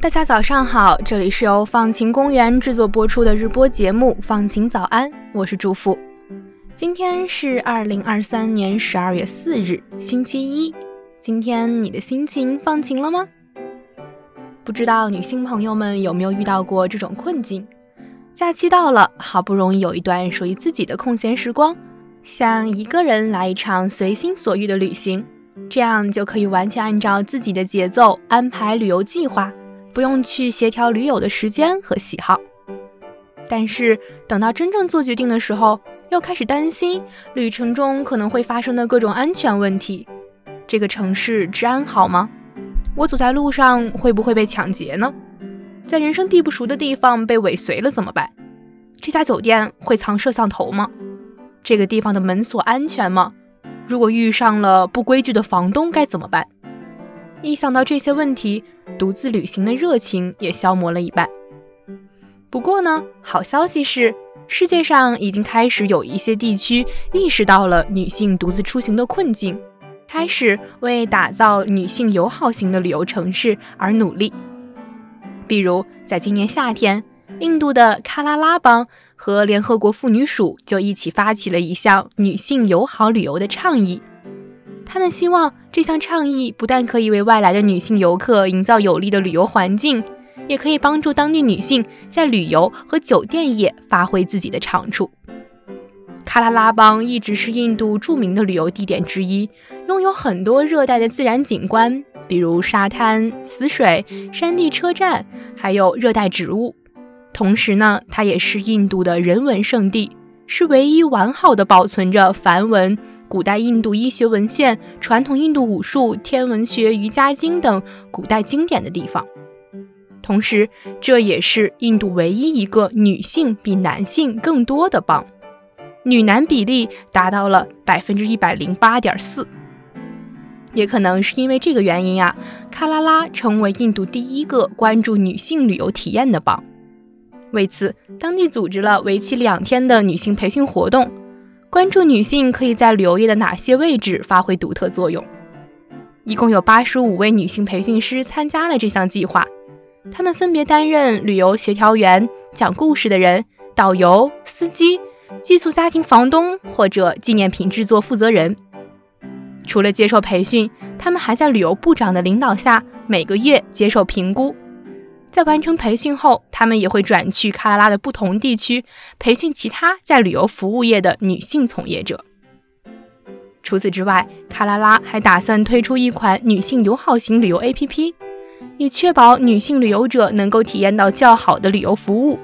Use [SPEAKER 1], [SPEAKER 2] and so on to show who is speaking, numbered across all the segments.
[SPEAKER 1] 大家早上好，这里是由放晴公园制作播出的日播节目《放晴早安》，我是祝福。今天是二零二三年十二月四日，星期一。今天你的心情放晴了吗？不知道女性朋友们有没有遇到过这种困境？假期到了，好不容易有一段属于自己的空闲时光，想一个人来一场随心所欲的旅行。这样就可以完全按照自己的节奏安排旅游计划，不用去协调驴友的时间和喜好。但是等到真正做决定的时候，又开始担心旅程中可能会发生的各种安全问题。这个城市治安好吗？我走在路上会不会被抢劫呢？在人生地不熟的地方被尾随了怎么办？这家酒店会藏摄像头吗？这个地方的门锁安全吗？如果遇上了不规矩的房东该怎么办？一想到这些问题，独自旅行的热情也消磨了一半。不过呢，好消息是，世界上已经开始有一些地区意识到了女性独自出行的困境，开始为打造女性友好型的旅游城市而努力。比如，在今年夏天，印度的喀拉拉邦。和联合国妇女署就一起发起了一项女性友好旅游的倡议。他们希望这项倡议不但可以为外来的女性游客营造有利的旅游环境，也可以帮助当地女性在旅游和酒店业发挥自己的长处。喀拉拉邦一直是印度著名的旅游地点之一，拥有很多热带的自然景观，比如沙滩、死水、山地车站，还有热带植物。同时呢，它也是印度的人文圣地，是唯一完好的保存着梵文、古代印度医学文献、传统印度武术、天文学、瑜伽经等古代经典的地方。同时，这也是印度唯一一个女性比男性更多的邦，女男比例达到了百分之一百零八点四。也可能是因为这个原因啊，喀拉拉成为印度第一个关注女性旅游体验的邦。为此，当地组织了为期两天的女性培训活动，关注女性可以在旅游业的哪些位置发挥独特作用。一共有八十五位女性培训师参加了这项计划，她们分别担任旅游协调员、讲故事的人、导游、司机、寄宿家庭房东或者纪念品制作负责人。除了接受培训，他们还在旅游部长的领导下，每个月接受评估。在完成培训后，他们也会转去喀拉拉的不同地区培训其他在旅游服务业的女性从业者。除此之外，喀拉拉还打算推出一款女性友好型旅游 APP，以确保女性旅游者能够体验到较好的旅游服务。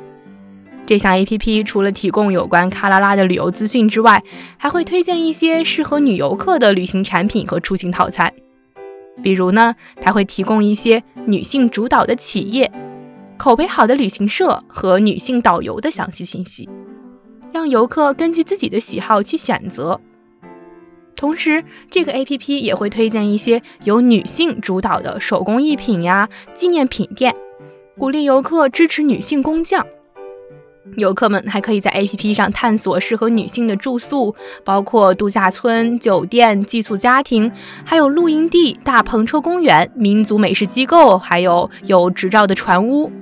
[SPEAKER 1] 这项 APP 除了提供有关喀拉拉的旅游资讯之外，还会推荐一些适合女游客的旅行产品和出行套餐。比如呢，它会提供一些女性主导的企业、口碑好的旅行社和女性导游的详细信息，让游客根据自己的喜好去选择。同时，这个 APP 也会推荐一些由女性主导的手工艺品呀、纪念品店，鼓励游客支持女性工匠。游客们还可以在 APP 上探索适合女性的住宿，包括度假村、酒店、寄宿家庭，还有露营地、大篷车公园、民族美食机构，还有有执照的船屋。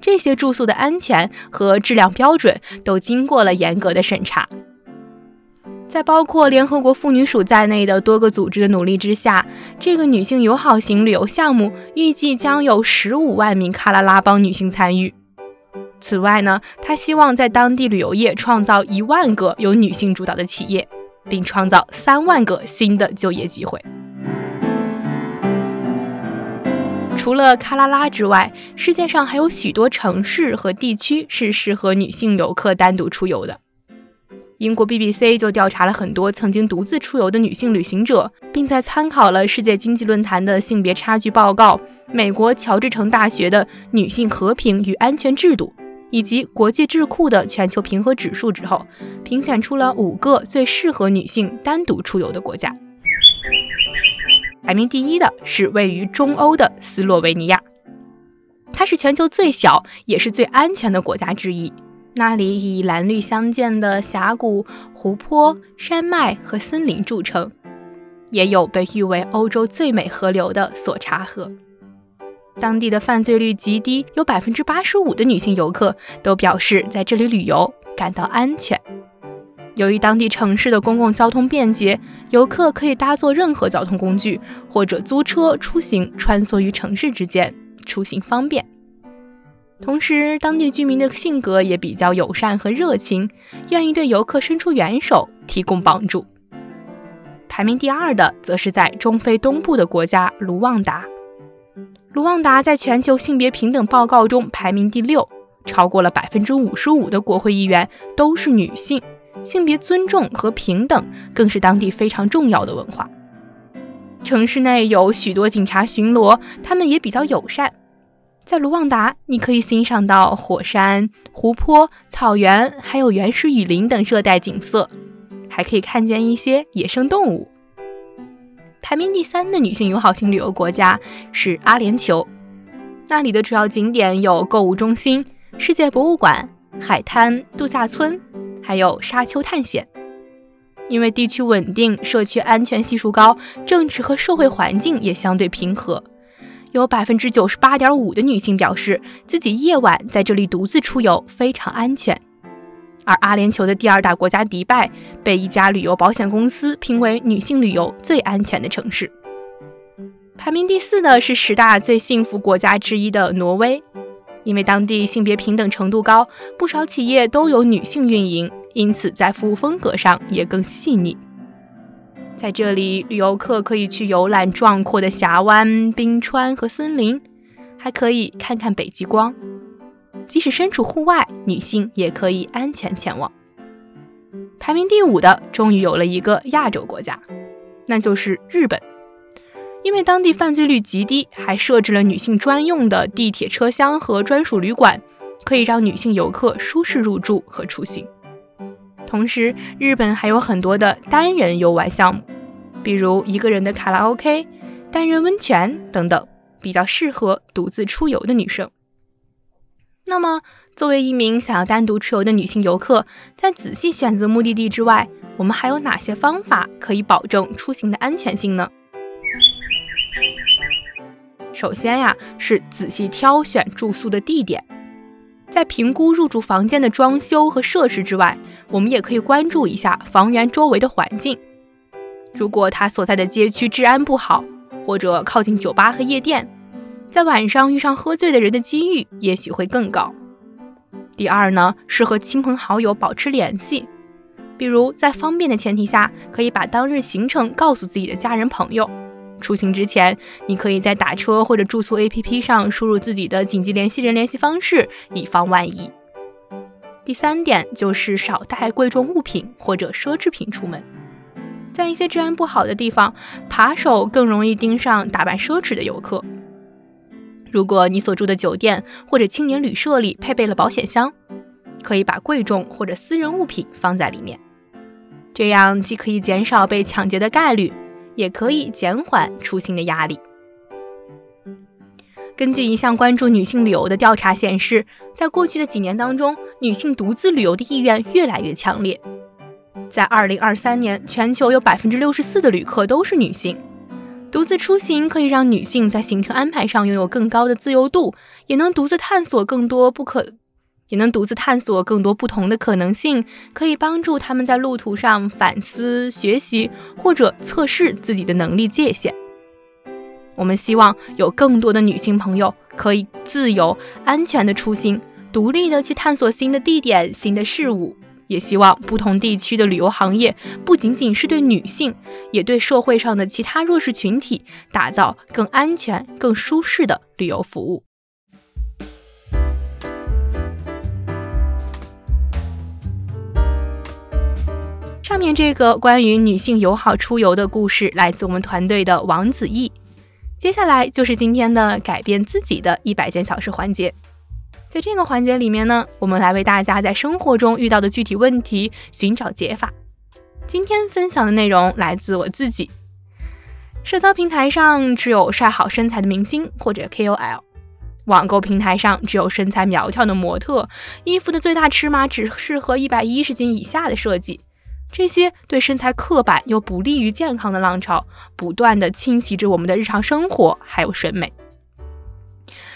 [SPEAKER 1] 这些住宿的安全和质量标准都经过了严格的审查。在包括联合国妇女署在内的多个组织的努力之下，这个女性友好型旅游项目预计将有十五万名喀拉拉邦女性参与。此外呢，他希望在当地旅游业创造一万个由女性主导的企业，并创造三万个新的就业机会。除了喀拉拉之外，世界上还有许多城市和地区是适合女性游客单独出游的。英国 BBC 就调查了很多曾经独自出游的女性旅行者，并在参考了世界经济论坛的性别差距报告、美国乔治城大学的女性和平与安全制度。以及国际智库的全球平和指数之后，评选出了五个最适合女性单独出游的国家。排名第一的是位于中欧的斯洛维尼亚，它是全球最小也是最安全的国家之一。那里以蓝绿相间的峡谷、湖泊、山脉和森林著称，也有被誉为欧洲最美河流的索查河。当地的犯罪率极低，有百分之八十五的女性游客都表示在这里旅游感到安全。由于当地城市的公共交通便捷，游客可以搭坐任何交通工具或者租车出行，穿梭于城市之间，出行方便。同时，当地居民的性格也比较友善和热情，愿意对游客伸出援手，提供帮助。排名第二的，则是在中非东部的国家卢旺达。卢旺达在全球性别平等报告中排名第六，超过了百分之五十五的国会议员都是女性。性别尊重和平等更是当地非常重要的文化。城市内有许多警察巡逻，他们也比较友善。在卢旺达，你可以欣赏到火山、湖泊、草原，还有原始雨林等热带景色，还可以看见一些野生动物。排名第三的女性友好型旅游国家是阿联酋，那里的主要景点有购物中心、世界博物馆、海滩、度假村。还有沙丘探险，因为地区稳定，社区安全系数高，政治和社会环境也相对平和。有百分之九十八点五的女性表示自己夜晚在这里独自出游非常安全。而阿联酋的第二大国家迪拜被一家旅游保险公司评为女性旅游最安全的城市。排名第四的是十大最幸福国家之一的挪威。因为当地性别平等程度高，不少企业都有女性运营，因此在服务风格上也更细腻。在这里，旅游客可以去游览壮阔的峡湾、冰川和森林，还可以看看北极光。即使身处户外，女性也可以安全前往。排名第五的，终于有了一个亚洲国家，那就是日本。因为当地犯罪率极低，还设置了女性专用的地铁车厢和专属旅馆，可以让女性游客舒适入住和出行。同时，日本还有很多的单人游玩项目，比如一个人的卡拉 OK、单人温泉等等，比较适合独自出游的女生。那么，作为一名想要单独出游的女性游客，在仔细选择目的地之外，我们还有哪些方法可以保证出行的安全性呢？首先呀，是仔细挑选住宿的地点，在评估入住房间的装修和设施之外，我们也可以关注一下房源周围的环境。如果他所在的街区治安不好，或者靠近酒吧和夜店，在晚上遇上喝醉的人的几率也许会更高。第二呢，是和亲朋好友保持联系，比如在方便的前提下，可以把当日行程告诉自己的家人朋友。出行之前，你可以在打车或者住宿 APP 上输入自己的紧急联系人联系方式，以防万一。第三点就是少带贵重物品或者奢侈品出门。在一些治安不好的地方，扒手更容易盯上打扮奢侈的游客。如果你所住的酒店或者青年旅社里配备了保险箱，可以把贵重或者私人物品放在里面，这样既可以减少被抢劫的概率。也可以减缓出行的压力。根据一项关注女性旅游的调查显示，在过去的几年当中，女性独自旅游的意愿越来越强烈。在2023年，全球有64%的旅客都是女性。独自出行可以让女性在行程安排上拥有更高的自由度，也能独自探索更多不可。也能独自探索更多不同的可能性，可以帮助他们在路途上反思、学习或者测试自己的能力界限。我们希望有更多的女性朋友可以自由、安全的出行，独立的去探索新的地点、新的事物。也希望不同地区的旅游行业不仅仅是对女性，也对社会上的其他弱势群体打造更安全、更舒适的旅游服务。上面这个关于女性友好出游的故事来自我们团队的王子毅。接下来就是今天的改变自己的一百件小事环节。在这个环节里面呢，我们来为大家在生活中遇到的具体问题寻找解法。今天分享的内容来自我自己。社交平台上只有晒好身材的明星或者 KOL，网购平台上只有身材苗条的模特，衣服的最大尺码只适合一百一十斤以下的设计。这些对身材刻板又不利于健康的浪潮，不断的侵袭着我们的日常生活还有审美。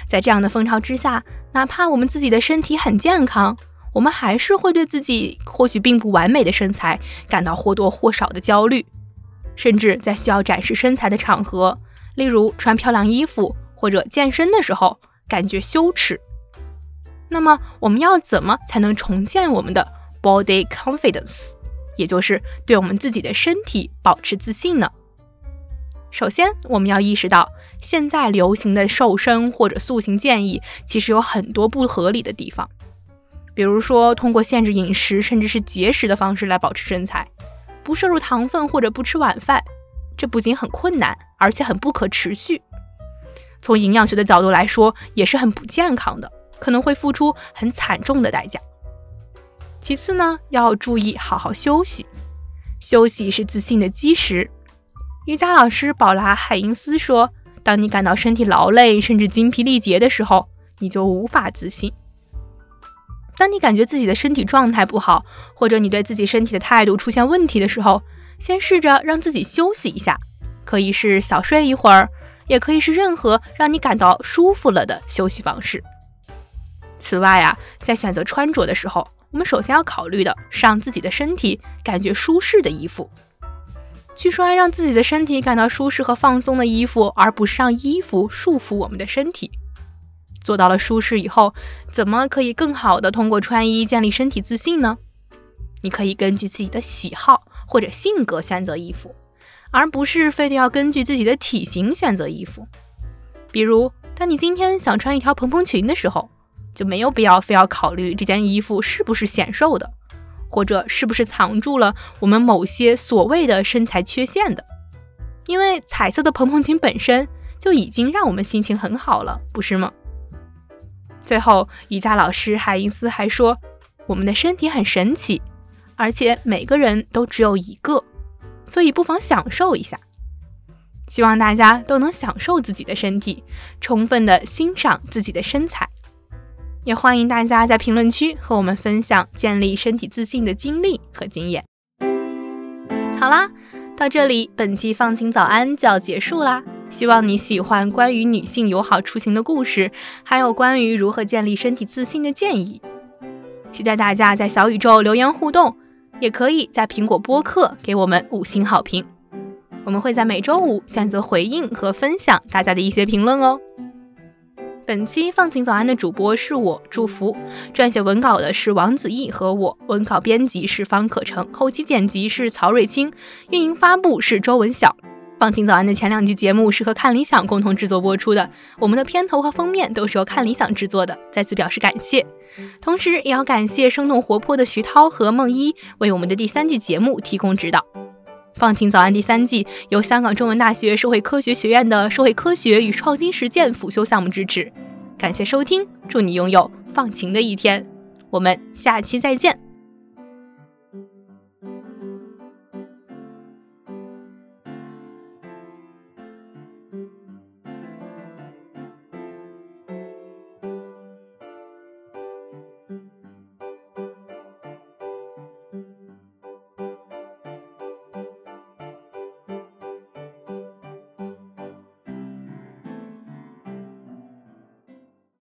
[SPEAKER 1] 在这样的风潮之下，哪怕我们自己的身体很健康，我们还是会对自己或许并不完美的身材感到或多或少的焦虑，甚至在需要展示身材的场合，例如穿漂亮衣服或者健身的时候，感觉羞耻。那么，我们要怎么才能重建我们的 body confidence，也就是对我们自己的身体保持自信呢？首先，我们要意识到，现在流行的瘦身或者塑形建议其实有很多不合理的地方。比如说，通过限制饮食甚至是节食的方式来保持身材，不摄入糖分或者不吃晚饭，这不仅很困难，而且很不可持续。从营养学的角度来说，也是很不健康的。可能会付出很惨重的代价。其次呢，要注意好好休息，休息是自信的基石。瑜伽老师宝拉海因斯说：“当你感到身体劳累，甚至精疲力竭的时候，你就无法自信。当你感觉自己的身体状态不好，或者你对自己身体的态度出现问题的时候，先试着让自己休息一下，可以是小睡一会儿，也可以是任何让你感到舒服了的休息方式。”此外啊，在选择穿着的时候，我们首先要考虑的是让自己的身体感觉舒适的衣服，去穿让自己的身体感到舒适和放松的衣服，而不是让衣服束缚我们的身体。做到了舒适以后，怎么可以更好的通过穿衣建立身体自信呢？你可以根据自己的喜好或者性格选择衣服，而不是非得要根据自己的体型选择衣服。比如，当你今天想穿一条蓬蓬裙的时候。就没有必要非要考虑这件衣服是不是显瘦的，或者是不是藏住了我们某些所谓的身材缺陷的，因为彩色的蓬蓬裙本身就已经让我们心情很好了，不是吗？最后，瑜伽老师海因斯还说，我们的身体很神奇，而且每个人都只有一个，所以不妨享受一下。希望大家都能享受自己的身体，充分的欣赏自己的身材。也欢迎大家在评论区和我们分享建立身体自信的经历和经验。好啦，到这里，本期放晴早安就要结束啦。希望你喜欢关于女性友好出行的故事，还有关于如何建立身体自信的建议。期待大家在小宇宙留言互动，也可以在苹果播客给我们五星好评。我们会在每周五选择回应和分享大家的一些评论哦。本期放晴早安的主播是我祝福，撰写文稿的是王子毅和我，文稿编辑是方可成，后期剪辑是曹瑞清，运营发布是周文晓。放晴早安的前两集节目是和看理想共同制作播出的，我们的片头和封面都是由看理想制作的，再次表示感谢。同时也要感谢生动活泼的徐涛和梦一为我们的第三季节目提供指导。放晴早安第三季由香港中文大学社会科学学院的社会科学与创新实践辅修项目支持，感谢收听，祝你拥有放晴的一天，我们下期再见。